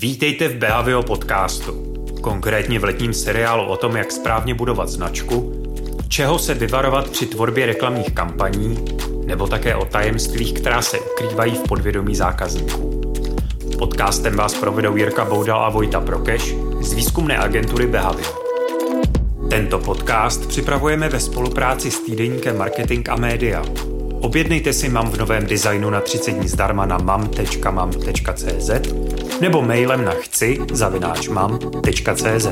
Vítejte v Behavio podcastu, konkrétně v letním seriálu o tom, jak správně budovat značku, čeho se vyvarovat při tvorbě reklamních kampaní, nebo také o tajemstvích, která se ukrývají v podvědomí zákazníků. Podcastem vás provedou Jirka Boudal a Vojta Prokeš z výzkumné agentury Behavio. Tento podcast připravujeme ve spolupráci s týdeníkem Marketing a Média, Objednejte si MAM v novém designu na 30 dní zdarma na mam.mam.cz nebo mailem na chci zavináč mam.cz.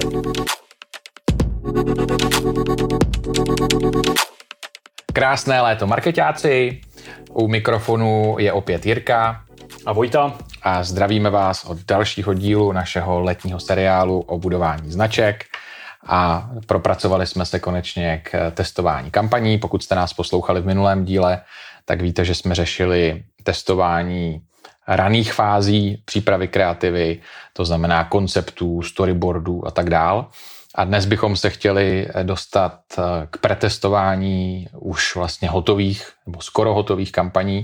Krásné léto marketáci, u mikrofonu je opět Jirka a Vojta a zdravíme vás od dalšího dílu našeho letního seriálu o budování značek a propracovali jsme se konečně k testování kampaní. Pokud jste nás poslouchali v minulém díle, tak víte, že jsme řešili testování raných fází přípravy kreativy, to znamená konceptů, storyboardů a tak dál. A dnes bychom se chtěli dostat k pretestování už vlastně hotových nebo skoro hotových kampaní,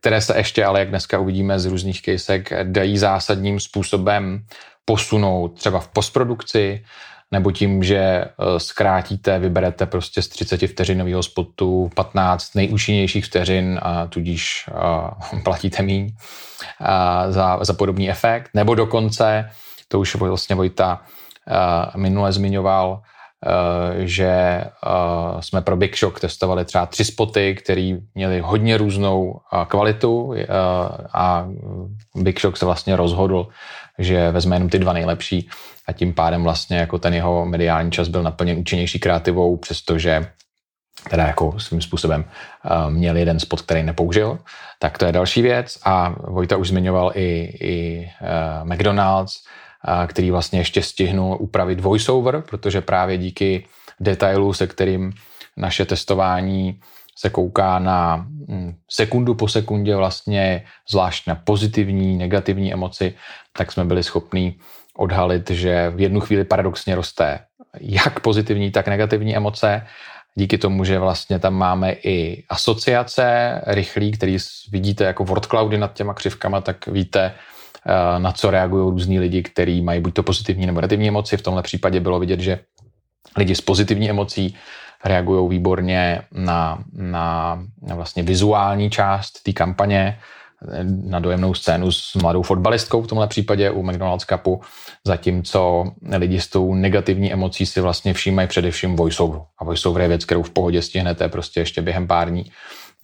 které se ještě, ale jak dneska uvidíme z různých kejsek, dají zásadním způsobem posunout třeba v postprodukci, nebo tím, že eh, zkrátíte, vyberete prostě z 30 vteřinového spotu 15 nejúčinnějších vteřin a tudíž uh, platíte míň uh, za, za podobný efekt, nebo dokonce, to už vlastně Vojta uh, minule zmiňoval, že uh, jsme pro Big Shock testovali třeba tři spoty, které měly hodně různou uh, kvalitu a Big Shock se vlastně rozhodl, že vezme jenom ty dva nejlepší. A tím pádem vlastně jako ten jeho mediální čas byl naplněn účinnější kreativou, přestože teda jako svým způsobem měl jeden spot, který nepoužil. Tak to je další věc. A Vojta už zmiňoval i, i McDonald's, který vlastně ještě stihnul upravit voiceover, protože právě díky detailu, se kterým naše testování se kouká na hm, sekundu po sekundě vlastně zvlášť na pozitivní, negativní emoci, tak jsme byli schopní odhalit, že v jednu chvíli paradoxně roste jak pozitivní, tak negativní emoce. Díky tomu, že vlastně tam máme i asociace rychlý, který vidíte jako word cloudy nad těma křivkama, tak víte, na co reagují různí lidi, kteří mají buď to pozitivní nebo negativní emoci. V tomhle případě bylo vidět, že lidi s pozitivní emocí reagují výborně na, na, na vlastně vizuální část té kampaně, na dojemnou scénu s mladou fotbalistkou v tomhle případě u McDonald's Cupu, zatímco lidi s tou negativní emocí si vlastně všímají především voiceover. A voiceover je věc, kterou v pohodě stihnete prostě ještě během pár dní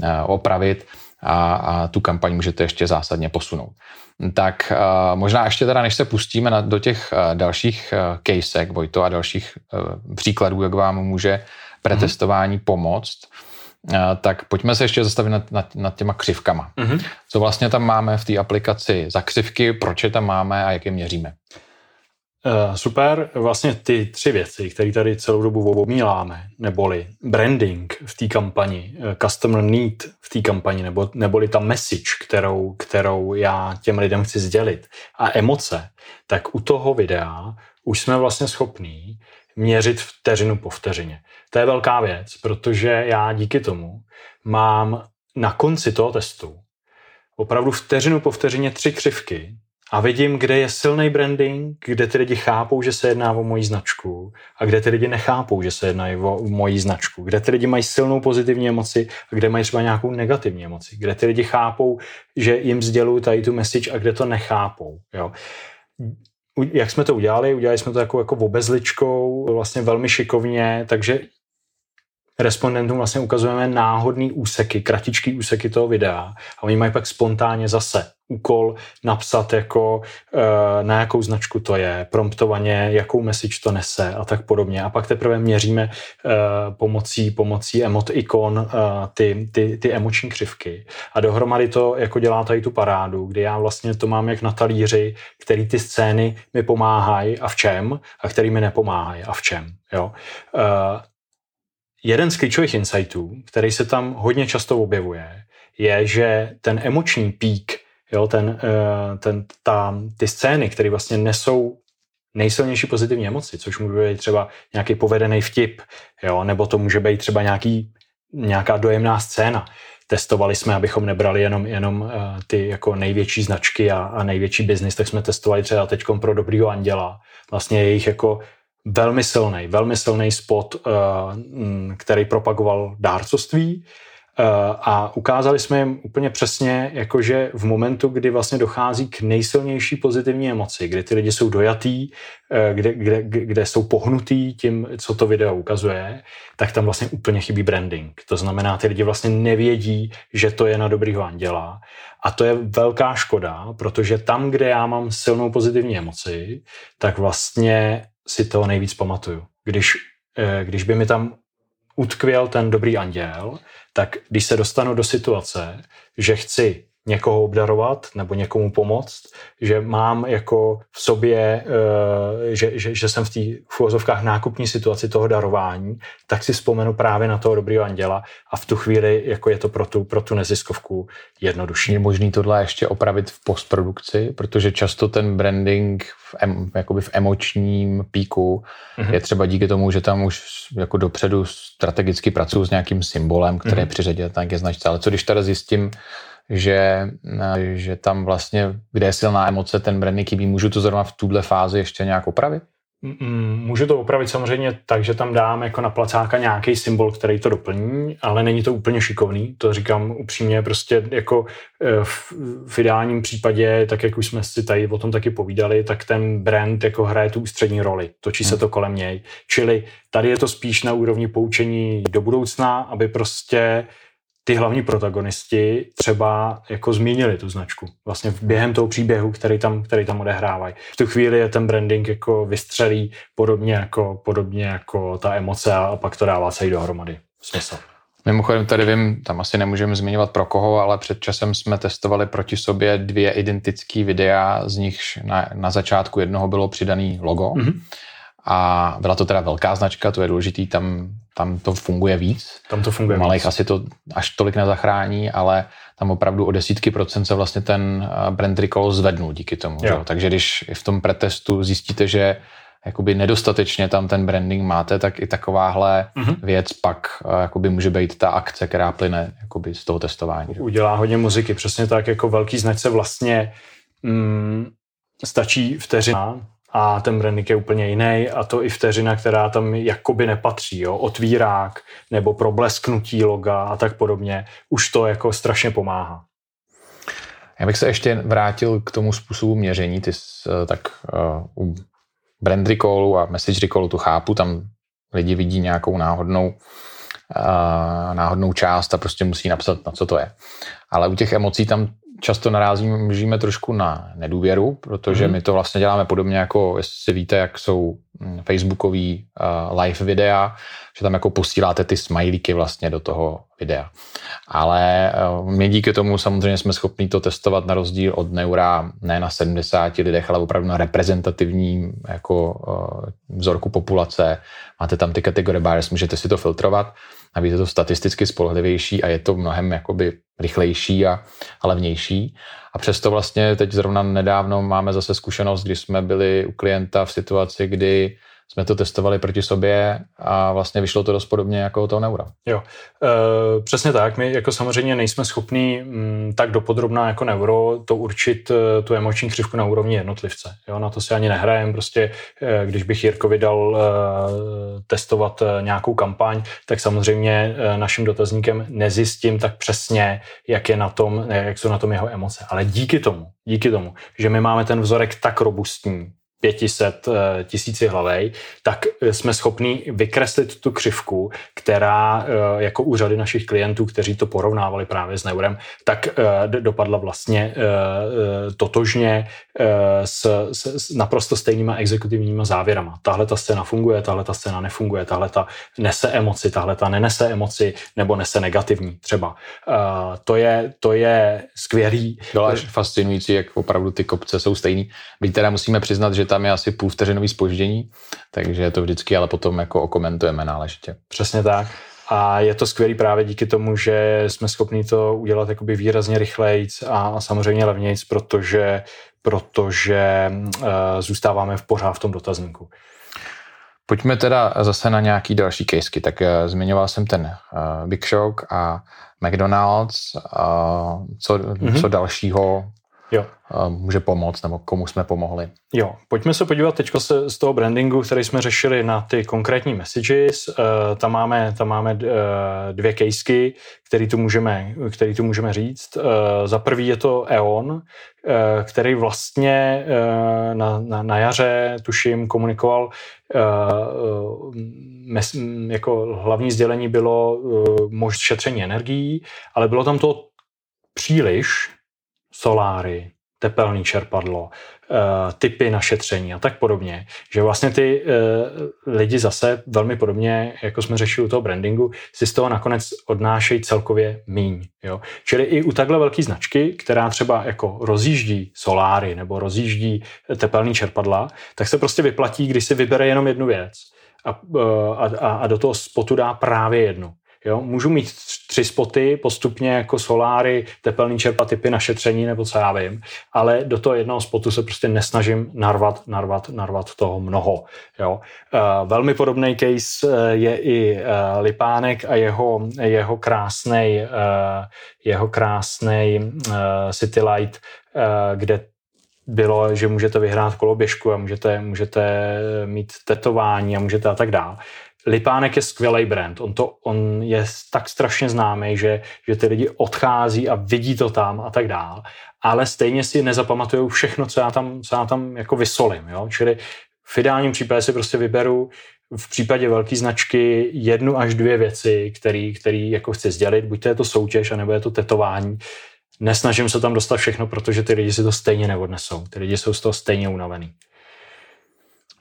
eh, opravit a, a tu kampaň můžete ještě zásadně posunout. Tak uh, možná ještě teda, než se pustíme na, do těch uh, dalších uh, casek, Vojto, a dalších příkladů, jak vám může pretestování mm-hmm. pomoct, tak pojďme se ještě zastavit nad, nad, nad těma křivkama. Mm-hmm. Co vlastně tam máme v té aplikaci za křivky, proč je tam máme a jak je měříme? Uh, super, vlastně ty tři věci, které tady celou dobu omíláme, neboli branding v té kampani, uh, customer need v té kampani, nebo, neboli ta message, kterou, kterou já těm lidem chci sdělit a emoce, tak u toho videa už jsme vlastně schopní měřit vteřinu po vteřině. To je velká věc, protože já díky tomu mám na konci toho testu opravdu vteřinu po vteřině tři křivky a vidím, kde je silný branding, kde ty lidi chápou, že se jedná o moji značku a kde ty lidi nechápou, že se jedná o moji značku, kde ty lidi mají silnou pozitivní emoci a kde mají třeba nějakou negativní emoci, kde ty lidi chápou, že jim sdělují tady tu message a kde to nechápou. Jo jak jsme to udělali? Udělali jsme to jako, jako obezličkou, vlastně velmi šikovně, takže respondentům vlastně ukazujeme náhodný úseky, kratičký úseky toho videa a oni mají pak spontánně zase úkol napsat jako eh, na jakou značku to je, promptovaně, jakou message to nese a tak podobně. A pak teprve měříme eh, pomocí, pomocí emot ikon eh, ty, ty, ty emoční křivky. A dohromady to jako dělá tady tu parádu, kdy já vlastně to mám jak na talíři, který ty scény mi pomáhají a v čem, a který mi nepomáhají a v čem. Jo? Jeden z klíčových insightů, který se tam hodně často objevuje, je, že ten emoční pík, jo, ten, eh, ten, ta, ty scény, které vlastně nesou nejsilnější pozitivní emoci, což může být třeba nějaký povedený vtip, jo, nebo to může být třeba nějaký, nějaká dojemná scéna, testovali jsme, abychom nebrali jenom, jenom uh, ty jako největší značky a, a největší biznis, tak jsme testovali třeba teď pro Dobrýho anděla. Vlastně jejich jako velmi silný, velmi silný spot, uh, který propagoval dárcovství Eh, a ukázali jsme jim úplně přesně, jakože v momentu, kdy vlastně dochází k nejsilnější pozitivní emoci, kdy ty lidi jsou dojatý, eh, kde, kde, kde jsou pohnutý tím, co to video ukazuje, tak tam vlastně úplně chybí branding. To znamená, ty lidi vlastně nevědí, že to je na dobrýho anděla. A to je velká škoda, protože tam, kde já mám silnou pozitivní emoci, tak vlastně si to nejvíc pamatuju. Když, eh, když by mi tam utkvěl ten dobrý anděl, tak když se dostanu do situace, že chci někoho obdarovat nebo někomu pomoct, že mám jako v sobě, eh, že, že, že jsem v té uvozovkách nákupní situaci toho darování, tak si vzpomenu právě na toho dobrého anděla a v tu chvíli jako je to pro tu, pro tu neziskovku jednodušší. Je možný tohle ještě opravit v postprodukci, protože často ten branding v, em, jakoby v emočním píku mm-hmm. je třeba díky tomu, že tam už jako dopředu strategicky pracuju s nějakým symbolem, který mm-hmm. je přiřadil na nějaké značce. Ale co když teda zjistím, že, že tam vlastně, kde je silná emoce, ten branding chybí, můžu to zrovna v tuhle fázi ještě nějak opravit? Můžu to opravit samozřejmě tak, že tam dám jako na placáka nějaký symbol, který to doplní, ale není to úplně šikovný, to říkám upřímně, prostě jako e, v, v ideálním případě, tak jak už jsme si tady o tom taky povídali, tak ten brand jako hraje tu ústřední roli, točí hmm. se to kolem něj. Čili tady je to spíš na úrovni poučení do budoucna, aby prostě ty hlavní protagonisti třeba jako zmínili tu značku. Vlastně během toho příběhu, který tam, který tam odehrávají. V tu chvíli je ten branding jako vystřelí podobně jako, podobně jako ta emoce a pak to dává celý dohromady. Smysl. Mimochodem tady vím, tam asi nemůžeme zmiňovat pro koho, ale před časem jsme testovali proti sobě dvě identické videa, z nichž na, na začátku jednoho bylo přidaný logo. Mm-hmm. A byla to teda velká značka, to je důležitý, tam, tam to funguje víc. Tam to funguje Malých víc. asi to až tolik nezachrání, ale tam opravdu o desítky procent se vlastně ten eh, brand recall zvednul díky tomu. Jo. Takže když v tom pretestu zjistíte, že jakoby nedostatečně tam ten branding máte, tak i takováhle mm-hmm. věc pak eh, jakoby může být ta akce, která plyne jakoby z toho testování. Udělá hodně muziky, přesně tak, jako velký značce vlastně mm, stačí vteřina, a ten branding je úplně jiný a to i vteřina, která tam jakoby nepatří, jo, otvírák nebo problesknutí loga a tak podobně, už to jako strašně pomáhá. Já bych se ještě vrátil k tomu způsobu měření, ty eh, tak uh, u brand recallu a message recallu tu chápu, tam lidi vidí nějakou náhodnou uh, náhodnou část a prostě musí napsat, na co to je. Ale u těch emocí tam často narazíme trošku na nedůvěru, protože mm. my to vlastně děláme podobně jako, jestli víte, jak jsou hm, facebookový uh, live videa, že tam jako posíláte ty smajlíky vlastně do toho videa. Ale uh, my díky tomu samozřejmě jsme schopni to testovat na rozdíl od neura ne na 70 lidech, ale opravdu na reprezentativním jako uh, vzorku populace. Máte tam ty kategorie bias, můžete si to filtrovat navíc je to statisticky spolehlivější a je to mnohem jakoby rychlejší a, a levnější. A přesto vlastně teď zrovna nedávno máme zase zkušenost, kdy jsme byli u klienta v situaci, kdy jsme to testovali proti sobě a vlastně vyšlo to dost podobně jako toho neura. Jo, e, přesně tak. My jako samozřejmě nejsme schopní m, mm, tak dopodrobná jako neuro to určit e, tu emoční křivku na úrovni jednotlivce. Jo, na to si ani nehrajem. Prostě e, když bych Jirkovi dal e, testovat e, nějakou kampaň, tak samozřejmě e, naším dotazníkem nezjistím tak přesně, jak, je na tom, jak jsou na tom jeho emoce. Ale díky tomu, díky tomu, že my máme ten vzorek tak robustní, 500 eh, tisíci hlavej, tak eh, jsme schopni vykreslit tu křivku, která eh, jako úřady našich klientů, kteří to porovnávali právě s Neurem, tak dopadla vlastně totožně s, s, s naprosto stejnýma exekutivníma závěrama. Tahle ta scéna funguje, tahle ta scéna nefunguje, tahle ta nese emoci, tahle ta nenese emoci nebo nese negativní třeba. To je, to je skvělý. Bylo až fascinující, jak opravdu ty kopce jsou stejný. Byť teda musíme přiznat, že tam je asi půl vteřinový spoždění, takže to vždycky ale potom jako okomentujeme náležitě. Přesně tak. A je to skvělý právě díky tomu, že jsme schopni to udělat jakoby výrazně rychleji a samozřejmě levněji, protože, protože uh, zůstáváme v pořád v tom dotazníku. Pojďme teda zase na nějaký další kejsky. Tak uh, zmiňoval jsem ten uh, Big Shock a McDonald's. Uh, co, mm-hmm. co dalšího jo. Může pomoct, nebo komu jsme pomohli? Jo, pojďme se podívat teď se z toho brandingu, který jsme řešili na ty konkrétní messages. Uh, tam máme, tam máme uh, dvě kejsky, který tu můžeme, který tu můžeme říct. Uh, za prvý je to E.ON, uh, který vlastně uh, na, na, na jaře, tuším, komunikoval uh, mes, jako hlavní sdělení bylo uh, možnost šetření energií, ale bylo tam to příliš, soláry, tepelný čerpadlo, eh, typy na šetření a tak podobně. Že vlastně ty eh, lidi zase velmi podobně, jako jsme řešili u toho brandingu, si z toho nakonec odnášejí celkově míň. Jo? Čili i u takhle velké značky, která třeba jako rozjíždí soláry nebo rozjíždí tepelný čerpadla, tak se prostě vyplatí, když si vybere jenom jednu věc a, eh, a, a do toho spotu dá právě jednu. Jo? Můžu mít tři spoty postupně jako soláry, tepelný čerpatypy na šetření nebo co já vím, ale do toho jednoho spotu se prostě nesnažím narvat, narvat, narvat toho mnoho. Jo? Uh, velmi podobný case uh, je i uh, Lipánek a jeho, jeho krásný uh, jeho krásný uh, City Light, kde bylo, že můžete vyhrát koloběžku a můžete, můžete mít tetování a můžete a tak dále. Lipánek je skvělý brand. On, to, on je tak strašně známý, že, že ty lidi odchází a vidí to tam a tak dál. Ale stejně si nezapamatují všechno, co já tam, co já tam jako vysolím. Jo? Čili v ideálním případě si prostě vyberu v případě velké značky jednu až dvě věci, který, který jako chci sdělit, buď to je to soutěž, anebo je to tetování. Nesnažím se tam dostat všechno, protože ty lidi si to stejně neodnesou. Ty lidi jsou z toho stejně unavený.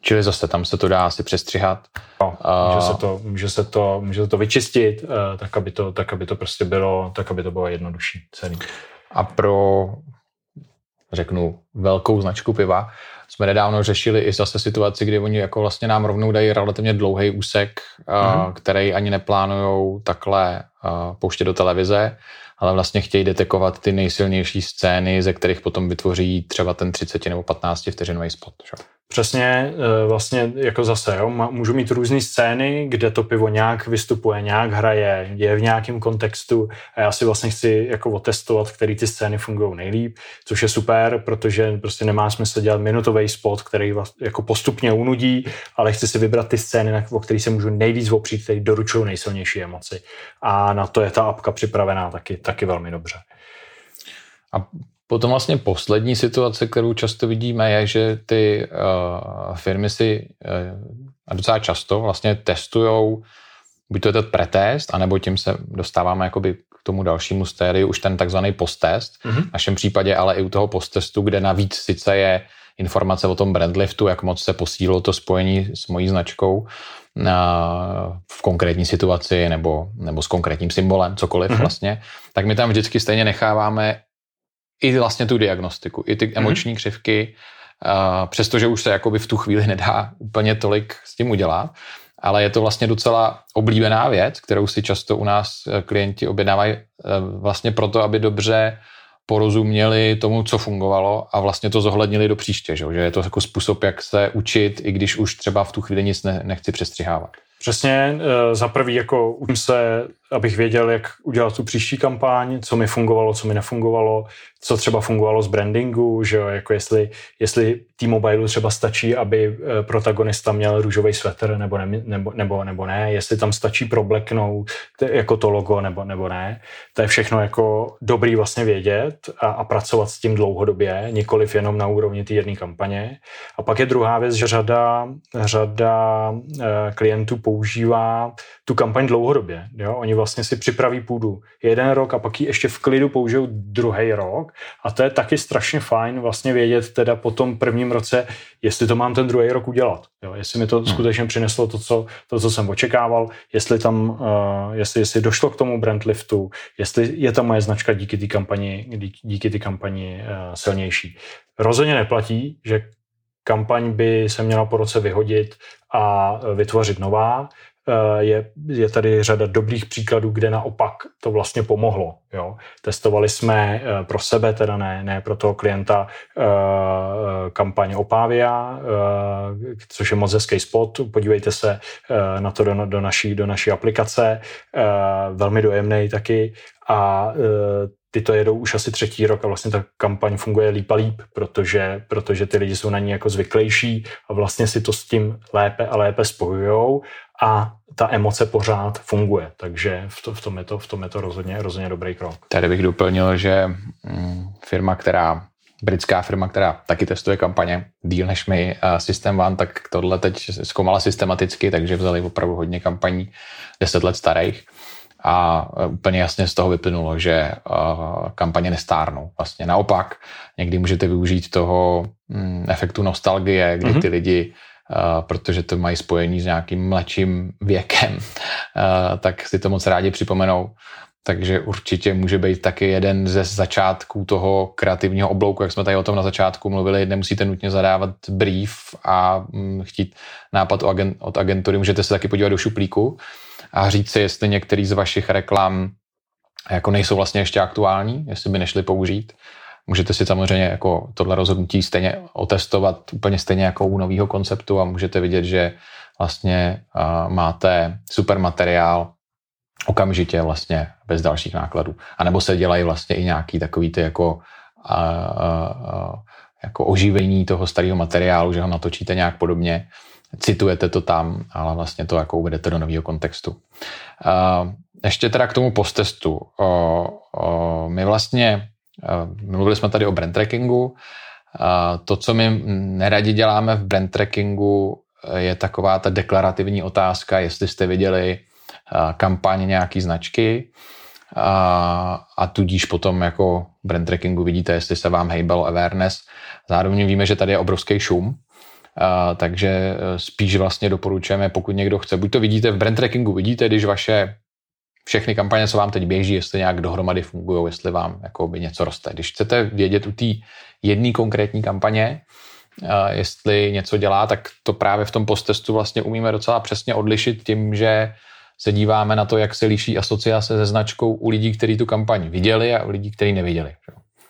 Čili zase tam se to dá asi přestřihat. No, může, se to, může, se to, může se to vyčistit, uh, tak, aby to, tak aby to prostě bylo, tak aby to bylo jednodušší celý. A pro, řeknu, velkou značku piva jsme nedávno řešili i zase situaci, kdy oni jako vlastně nám rovnou dají relativně dlouhý úsek, uh-huh. který ani neplánujou takhle uh, pouštět do televize, ale vlastně chtějí detekovat ty nejsilnější scény, ze kterých potom vytvoří třeba ten 30 nebo 15 vteřinový spot. Že? Přesně, e, vlastně jako zase, jo, můžu mít různé scény, kde to pivo nějak vystupuje, nějak hraje, je v nějakém kontextu a já si vlastně chci jako otestovat, který ty scény fungují nejlíp, což je super, protože prostě nemá smysl dělat minutový spot, který vás jako postupně unudí, ale chci si vybrat ty scény, o kterých se můžu nejvíc opřít, které doručují nejsilnější emoci. A na to je ta apka připravená taky, taky velmi dobře. A Potom vlastně poslední situace, kterou často vidíme, je, že ty uh, firmy si uh, docela často vlastně testují, buď to je ten pretest, anebo tím se dostáváme jakoby k tomu dalšímu stériu, už ten takzvaný posttest. Mm-hmm. V našem případě ale i u toho posttestu, kde navíc sice je informace o tom brandliftu, jak moc se posílilo to spojení s mojí značkou uh, v konkrétní situaci nebo, nebo s konkrétním symbolem, cokoliv mm-hmm. vlastně, tak my tam vždycky stejně necháváme i vlastně tu diagnostiku, i ty mm-hmm. emoční křivky, uh, přestože už se jakoby v tu chvíli nedá úplně tolik s tím udělat, ale je to vlastně docela oblíbená věc, kterou si často u nás eh, klienti objednávají uh, vlastně proto, aby dobře porozuměli tomu, co fungovalo a vlastně to zohlednili do příště, že, že je to jako způsob, jak se učit, i když už třeba v tu chvíli nic ne, nechci přestřihávat. Přesně, za prvý jako učím se abych věděl, jak udělat tu příští kampaň, co mi fungovalo, co mi nefungovalo, co třeba fungovalo z brandingu, že jo, jako jestli, jestli T-Mobile třeba stačí, aby eh, protagonista měl růžový sweater nebo ne, nebo, nebo, nebo ne, jestli tam stačí probleknout jako to logo nebo, nebo ne. To je všechno jako dobrý vlastně vědět a, a pracovat s tím dlouhodobě, nikoliv jenom na úrovni té jedné kampaně. A pak je druhá věc, že řada, řada eh, klientů používá tu kampaň dlouhodobě. Jo? Oni vlastně si připraví půdu jeden rok a pak ji ještě v klidu použijou druhý rok a to je taky strašně fajn vlastně vědět teda po tom prvním roce, jestli to mám ten druhý rok udělat. Jo? Jestli mi to hmm. skutečně přineslo to co, to, co jsem očekával, jestli tam, uh, jestli, jestli došlo k tomu brand liftu, jestli je ta moje značka díky té kampani, díky té kampani uh, silnější. Rozhodně neplatí, že kampaň by se měla po roce vyhodit a vytvořit nová. je, je tady řada dobrých příkladů, kde naopak to vlastně pomohlo. Jo. Testovali jsme pro sebe, teda ne, ne pro toho klienta, kampaň Opavia, což je moc hezký spot. Podívejte se na to do, do, naší, do naší aplikace. Velmi dojemný taky. A ty to jedou už asi třetí rok a vlastně ta kampaň funguje líp a líp, protože, protože ty lidi jsou na ní jako zvyklejší a vlastně si to s tím lépe a lépe spojujou a ta emoce pořád funguje, takže v, to, v, tom, je to, v tom je to rozhodně, rozhodně dobrý krok. Tady bych doplnil, že mm, firma, která britská firma, která taky testuje kampaně, díl než my System One, tak tohle teď zkoumala systematicky, takže vzali opravdu hodně kampaní, deset let starých a e, úplně jasně z toho vyplynulo, že e, kampaně nestárnou. Vlastně naopak, někdy můžete využít toho mm, efektu nostalgie, kdy mm-hmm. ty lidi Uh, protože to mají spojení s nějakým mladším věkem, tak si to moc rádi připomenou. Takže určitě může být taky jeden ze začátků toho kreativního oblouku, jak jsme tady o tom na začátku mluvili, nemusíte nutně zadávat brief a mm, chtít nápad od agentury, můžete se taky podívat do šuplíku a říct si, jestli některý z vašich reklam jako nejsou vlastně ještě aktuální, jestli by nešli použít. Můžete si samozřejmě jako tohle rozhodnutí stejně otestovat úplně stejně jako u nového konceptu a můžete vidět, že vlastně uh, máte super materiál okamžitě vlastně bez dalších nákladů. A nebo se dělají vlastně i nějaký takový ty jako uh, uh, jako oživení toho starého materiálu, že ho natočíte nějak podobně citujete to tam, ale vlastně to jako uvedete do nového kontextu. Ještě teda k tomu postestu. My vlastně, mluvili jsme tady o brand trackingu, to, co my neradi děláme v brand trackingu, je taková ta deklarativní otázka, jestli jste viděli kampaň nějaký značky a, a tudíž potom jako brand trackingu vidíte, jestli se vám hejbalo awareness. Zároveň víme, že tady je obrovský šum, Takže e, spíš vlastně doporučujeme, pokud někdo chce, buď to vidíte v brand trackingu, vidíte, když vaše všechny kampaně, co vám teď běží, jestli nějak dohromady fungují, jestli vám by něco roste. Když chcete vědět u té jedné konkrétní kampaně, uh, jestli něco dělá, tak to právě v tom postestu vlastně umíme docela přesně odlišit tím, že se díváme na to, jak se liší asociace se značkou u lidí, kteří tu kampaň viděli a u lidí, kteří neviděli.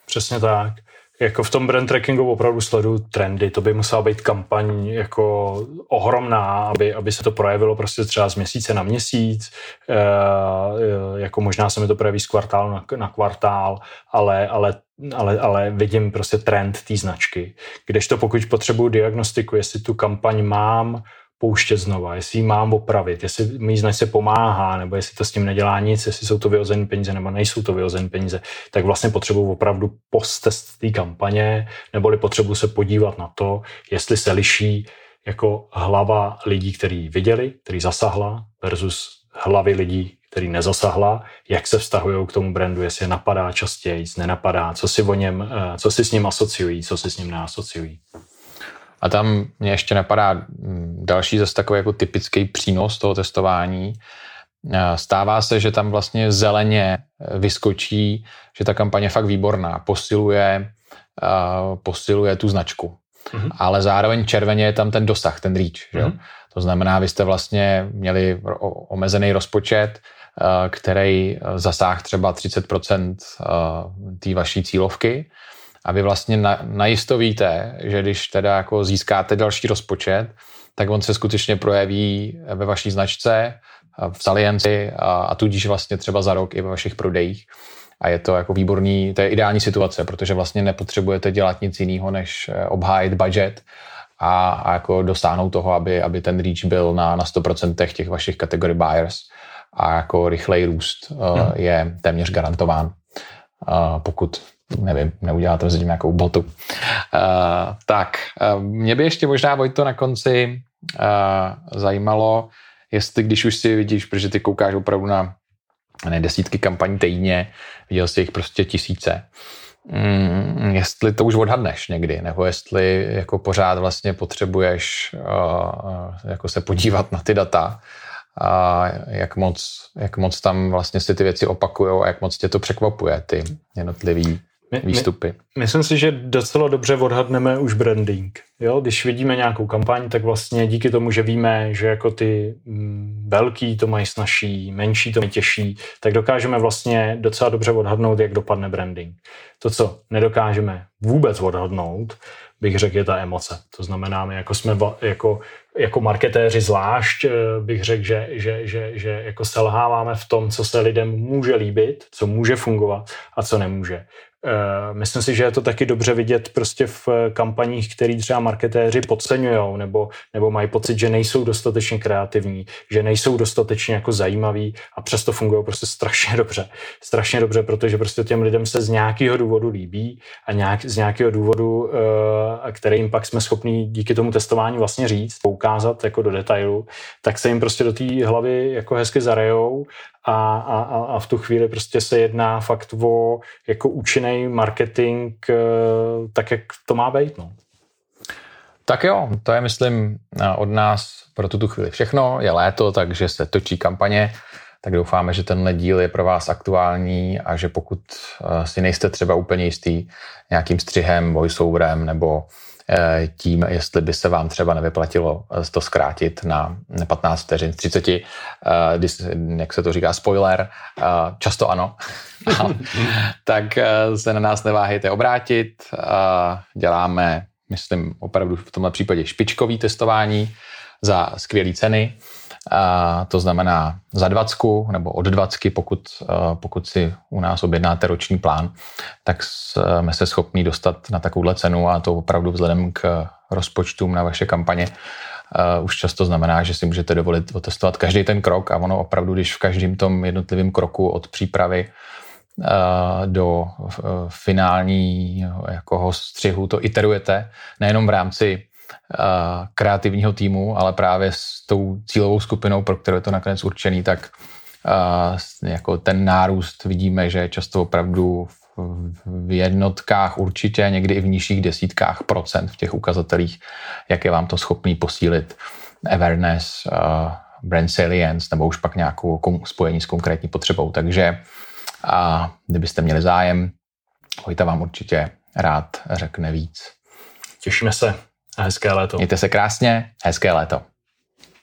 Přesně tak jako v tom brand trackingu opravdu sleduju trendy, to by musela být kampaň jako ohromná, aby, aby se to projevilo prostě třeba z měsíce na měsíc, e, jako možná se mi to projeví z kvartálu na, na kvartál, ale, ale ale, ale vidím prostě trend té značky. Kdežto pokud potřebuji diagnostiku, jestli tu kampaň mám pouštět znova, jestli ji mám opravit, jestli mi značce pomáhá, nebo jestli to s tím nedělá nic, jestli jsou to vyhozené peníze nebo nejsou to vyhozené peníze, tak vlastně potřebuji opravdu post-test té kampaně, neboli potřebuji se podívat na to, jestli se liší jako hlava lidí, který viděli, který zasahla, versus hlavy lidí, který nezasahla, jak se vztahují k tomu brandu, jestli je napadá častěji, nenapadá, co si o něm, eh, co si s ním asociují, co si s ním neasociují. A tam mě ještě napadá mm, další zase takový jako typický přínos toho testování. Stává se, že tam vlastně zeleně e, vyskočí, že ta kampaně je fakt výborná, posiluje, posiluje tu značku. Mm-hmm. Ale zároveň červeně je tam ten dosah, ten reach. Mm-hmm. Že? Mhm. To znamená, vy jste vlastně měli omezený rozpočet, který e, zasáh třeba 30% té vaší cílovky a vy vlastně na, najisto víte, že když teda jako získáte další rozpočet, tak on se skutečně projeví ve vaší značce, v salienci a, a tudíž vlastně třeba za rok i ve vašich prodejích. A je to jako výborný, to je ideální situace, protože vlastně nepotřebujete dělat nic jiného, než eh, obhájit budget a, a jako dosáhnout toho, aby, aby ten reach byl na, na 100% těch vašich kategory buyers a jako rychlej růst uh, je téměř garantován, uh, pokud nevím, neuděláte mezi tím nějakou botu. Uh, tak, uh, mě by ještě možná, Vojto, na konci uh, zajímalo, jestli když už si vidíš, protože ty koukáš opravdu na ne, desítky kampaní týdně, viděl jsi jich prostě tisíce, mm, jestli to už odhadneš někdy, nebo jestli jako pořád vlastně potřebuješ uh, jako se podívat na ty data a jak moc, jak moc tam vlastně si ty věci opakují a jak moc tě to překvapuje, ty jednotlivý výstupy. My, myslím si, že docela dobře odhadneme už branding. Jo, když vidíme nějakou kampaň, tak vlastně díky tomu, že víme, že jako ty mm, velký to mají snažší, menší to mají těžší, tak dokážeme vlastně docela dobře odhadnout, jak dopadne branding. To, co nedokážeme vůbec odhadnout, bych řekl, je ta emoce. To znamená, my jako jsme jako, jako marketéři zvlášť, eh, bych řekl, že, že, že, že jako selháváme v tom, co se lidem může líbit, co může fungovat a co nemůže. Eh, myslím si, že je to taky dobře vidět prostě v kampaních, který třeba marketéři podceňují nebo, nebo mají pocit, že nejsou dostatečně kreativní, že nejsou dostatečně jako zajímaví a přesto fungují prostě strašně dobře. Strašně dobře, protože prostě těm lidem se z nějakého důvodu líbí a nějak, z nějakého důvodu, eh, který jim pak jsme schopni díky tomu testování vlastně říct, poukázat jako do detailu, tak se jim prostě do té hlavy jako hezky zarejou a, a, a v tu chvíli prostě se jedná fakt o jako účinný marketing eh, tak, jak to má být. No. Tak jo, to je, myslím, od nás pro tuto chvíli všechno. Je léto, takže se točí kampaně, tak doufáme, že tenhle díl je pro vás aktuální a že pokud eh, si nejste třeba úplně jistý nějakým střihem, voiceoverem nebo Eh, tím, jestli by se vám třeba nevyplatilo eh, to zkrátit na 15 vteřin 30, eh, jak se to říká, spoiler, často ano, tak se na nás neváhejte obrátit. Děláme, myslím, opravdu v tomhle případě špičkový testování za skvělé ceny. A to znamená za dvacku nebo od dvacky, pokud, pokud si u nás objednáte roční plán, tak jsme se schopni dostat na takovouhle cenu a to opravdu vzhledem k rozpočtům na vaše kampaně už často znamená, že si můžete dovolit otestovat každý ten krok a ono opravdu, když v každém tom jednotlivém kroku od přípravy do finální jako střihu to iterujete, nejenom v rámci kreativního týmu, ale právě s tou cílovou skupinou, pro kterou je to nakonec určený, tak jako ten nárůst vidíme, že je často opravdu v jednotkách určitě, někdy i v nižších desítkách procent v těch ukazatelích, jak je vám to schopný posílit awareness, brand salience nebo už pak nějakou spojení s konkrétní potřebou. Takže a kdybyste měli zájem, Hojta vám určitě rád řekne víc. Těšíme se. A hezké léto. Mějte se krásně, hezké léto.